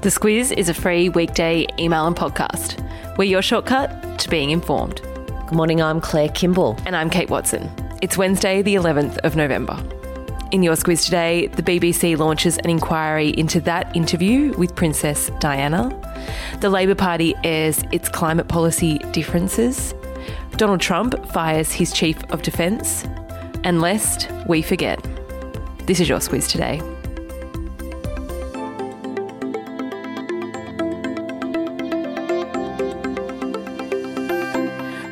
The Squiz is a free weekday email and podcast. We're your shortcut to being informed. Good morning, I'm Claire Kimball. And I'm Kate Watson. It's Wednesday, the 11th of November. In your Squiz today, the BBC launches an inquiry into that interview with Princess Diana. The Labor Party airs its climate policy differences. Donald Trump fires his chief of defence. And lest we forget. This is your Squiz today.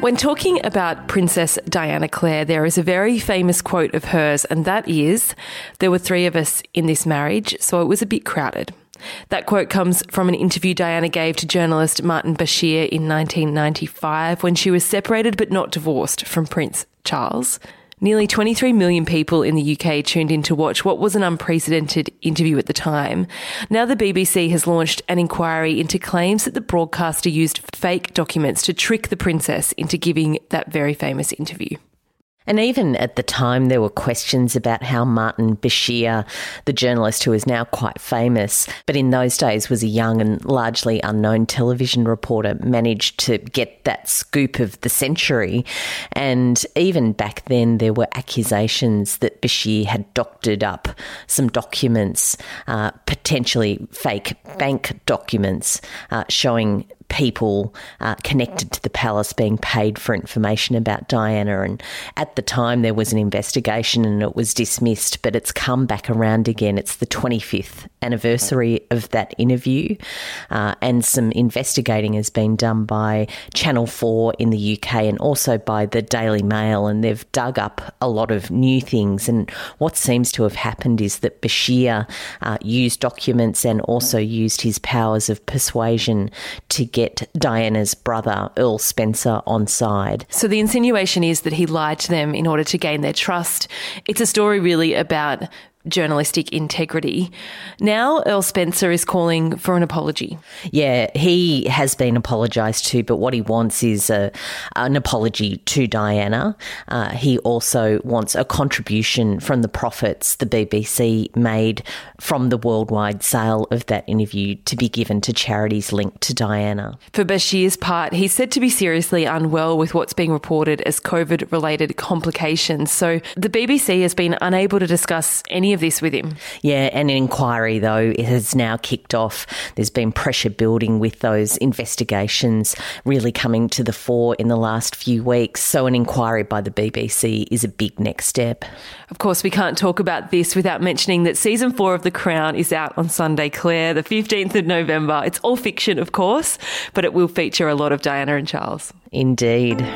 When talking about Princess Diana Clare, there is a very famous quote of hers, and that is There were three of us in this marriage, so it was a bit crowded. That quote comes from an interview Diana gave to journalist Martin Bashir in 1995 when she was separated but not divorced from Prince Charles. Nearly 23 million people in the UK tuned in to watch what was an unprecedented interview at the time. Now the BBC has launched an inquiry into claims that the broadcaster used fake documents to trick the princess into giving that very famous interview. And even at the time, there were questions about how Martin Bashir, the journalist who is now quite famous, but in those days was a young and largely unknown television reporter, managed to get that scoop of the century. And even back then, there were accusations that Bashir had doctored up some documents, uh, potentially fake bank documents, uh, showing people uh, connected to the palace being paid for information about Diana. And at the time, there was an investigation and it was dismissed, but it's come back around again. It's the 25th anniversary of that interview, uh, and some investigating has been done by Channel 4 in the UK and also by the Daily Mail, and they've dug up a lot of new things. And what seems to have happened is that Bashir uh, used documents and also used his powers of persuasion to get Diana's brother, Earl Spencer, on side. So the insinuation is that he lied to them in order to gain their trust. It's a story really about journalistic integrity. Now, Earl Spencer is calling for an apology. Yeah, he has been apologised to, but what he wants is a, an apology to Diana. Uh, he also wants a contribution from the profits the BBC made from the worldwide sale of that interview to be given to charities linked to Diana. For Bashir's part, he's said to be seriously unwell with what's being reported as COVID related complications. So the BBC has been unable to discuss any of this with him. Yeah, and an inquiry, though, it has now kicked off. There's been pressure building with those investigations really coming to the fore in the last few weeks. So, an inquiry by the BBC is a big next step. Of course, we can't talk about this without mentioning that season four of The Crown is out on Sunday, Claire, the 15th of November. It's all fiction, of course, but it will feature a lot of Diana and Charles. Indeed.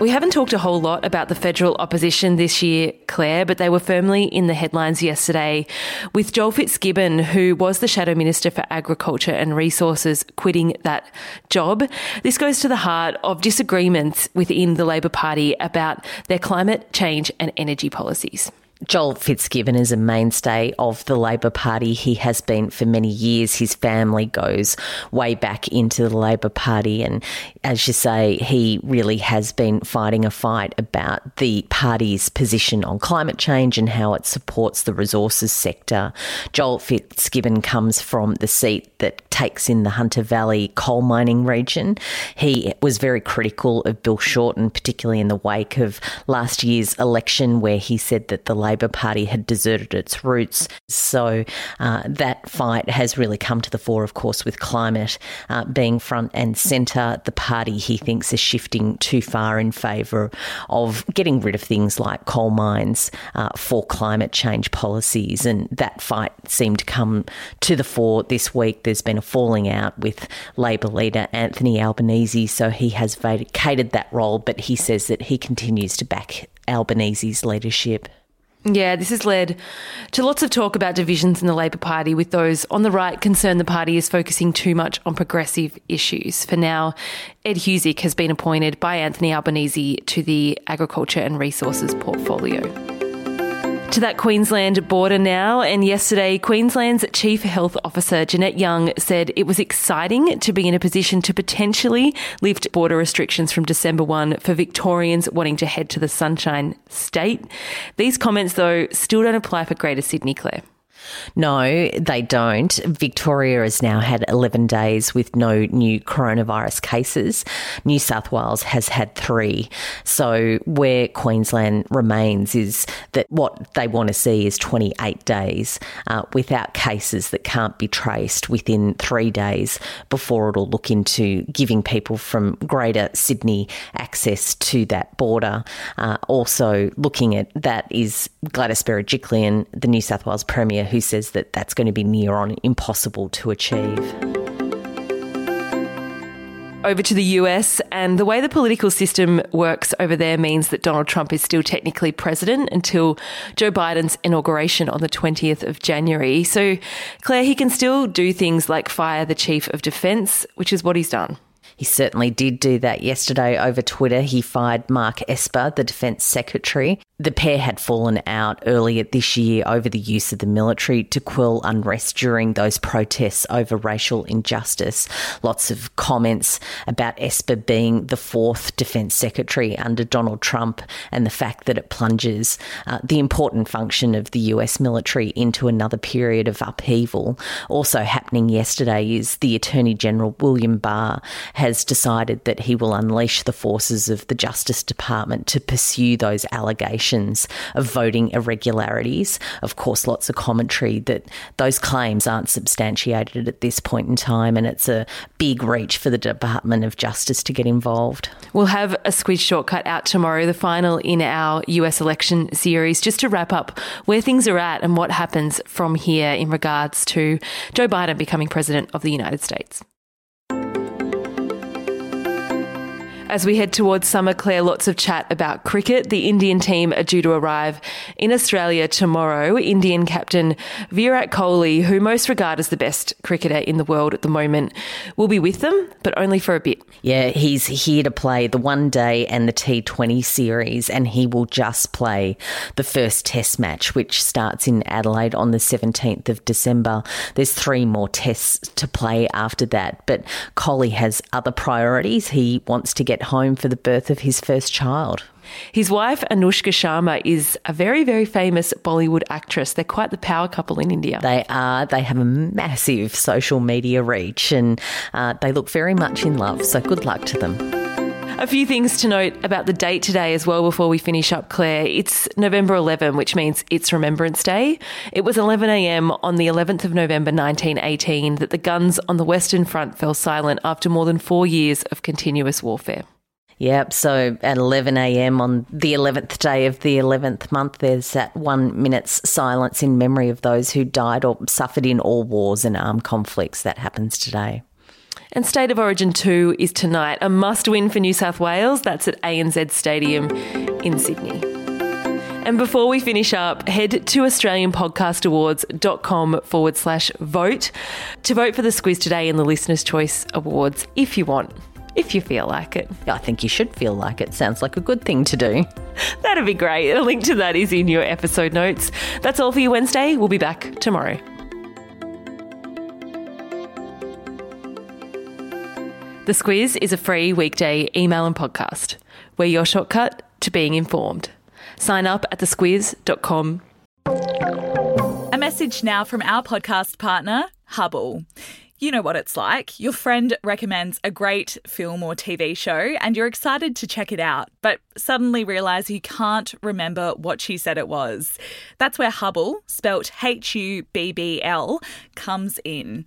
We haven't talked a whole lot about the federal opposition this year, Claire, but they were firmly in the headlines yesterday with Joel Fitzgibbon, who was the Shadow Minister for Agriculture and Resources, quitting that job. This goes to the heart of disagreements within the Labor Party about their climate change and energy policies. Joel Fitzgibbon is a mainstay of the Labor Party. He has been for many years. His family goes way back into the Labor Party. And as you say, he really has been fighting a fight about the party's position on climate change and how it supports the resources sector. Joel Fitzgibbon comes from the seat that takes in the Hunter Valley coal mining region. He was very critical of Bill Shorten, particularly in the wake of last year's election, where he said that the Labor Party had deserted its roots. So uh, that fight has really come to the fore, of course, with climate uh, being front and centre. The party, he thinks, is shifting too far in favour of getting rid of things like coal mines uh, for climate change policies. And that fight seemed to come to the fore this week. There's been a falling out with Labor leader Anthony Albanese, so he has vacated that role, but he says that he continues to back Albanese's leadership. Yeah, this has led to lots of talk about divisions in the Labor Party, with those on the right concerned the party is focusing too much on progressive issues. For now, Ed Husic has been appointed by Anthony Albanese to the Agriculture and Resources portfolio to that Queensland border now. And yesterday, Queensland's Chief Health Officer, Jeanette Young, said it was exciting to be in a position to potentially lift border restrictions from December 1 for Victorians wanting to head to the Sunshine State. These comments, though, still don't apply for Greater Sydney, Claire. No, they don't. Victoria has now had 11 days with no new coronavirus cases. New South Wales has had three. So, where Queensland remains is that what they want to see is 28 days uh, without cases that can't be traced within three days before it'll look into giving people from Greater Sydney access to that border. Uh, also, looking at that is Gladys Berejiklian, the New South Wales Premier, who says that that's going to be near on impossible to achieve over to the US, and the way the political system works over there means that Donald Trump is still technically president until Joe Biden's inauguration on the 20th of January. So, Claire, he can still do things like fire the chief of defense, which is what he's done. He certainly did do that yesterday over Twitter. He fired Mark Esper, the defence secretary. The pair had fallen out earlier this year over the use of the military to quell unrest during those protests over racial injustice. Lots of comments about Esper being the fourth defence secretary under Donald Trump and the fact that it plunges uh, the important function of the US military into another period of upheaval. Also happening yesterday is the Attorney General William Barr has decided that he will unleash the forces of the Justice Department to pursue those allegations of voting irregularities. Of course, lots of commentary that those claims aren't substantiated at this point in time, and it's a big reach for the Department of Justice to get involved. We'll have a squiz shortcut out tomorrow, the final in our US election series, just to wrap up where things are at and what happens from here in regards to Joe Biden becoming president of the United States. As we head towards summer, Claire, lots of chat about cricket. The Indian team are due to arrive in Australia tomorrow. Indian captain Virat Kohli, who most regard as the best cricketer in the world at the moment, will be with them, but only for a bit. Yeah, he's here to play the one day and the T20 series, and he will just play the first test match, which starts in Adelaide on the 17th of December. There's three more tests to play after that, but Kohli has other priorities. He wants to get home for the birth of his first child. His wife, Anushka Sharma, is a very, very famous Bollywood actress. They're quite the power couple in India. They are. They have a massive social media reach and uh, they look very much in love. So good luck to them. A few things to note about the date today as well before we finish up, Claire. It's November 11, which means it's Remembrance Day. It was 11am on the 11th of November 1918 that the guns on the Western Front fell silent after more than four years of continuous warfare. Yep. So at 11 a.m. on the 11th day of the 11th month, there's that one minute's silence in memory of those who died or suffered in all wars and armed conflicts. That happens today. And State of Origin 2 is tonight, a must win for New South Wales. That's at ANZ Stadium in Sydney. And before we finish up, head to AustralianPodcastAwards.com forward slash vote to vote for the squiz today in the Listener's Choice Awards if you want if you feel like it. I think you should feel like it. Sounds like a good thing to do. That'd be great. A link to that is in your episode notes. That's all for you Wednesday. We'll be back tomorrow. The Squiz is a free weekday email and podcast. We're your shortcut to being informed. Sign up at thesquiz.com. A message now from our podcast partner, Hubbl. You know what it's like. Your friend recommends a great film or TV show and you're excited to check it out, but suddenly realize you can't remember what she said it was. That's where Hubbl, spelt H U B B L, comes in.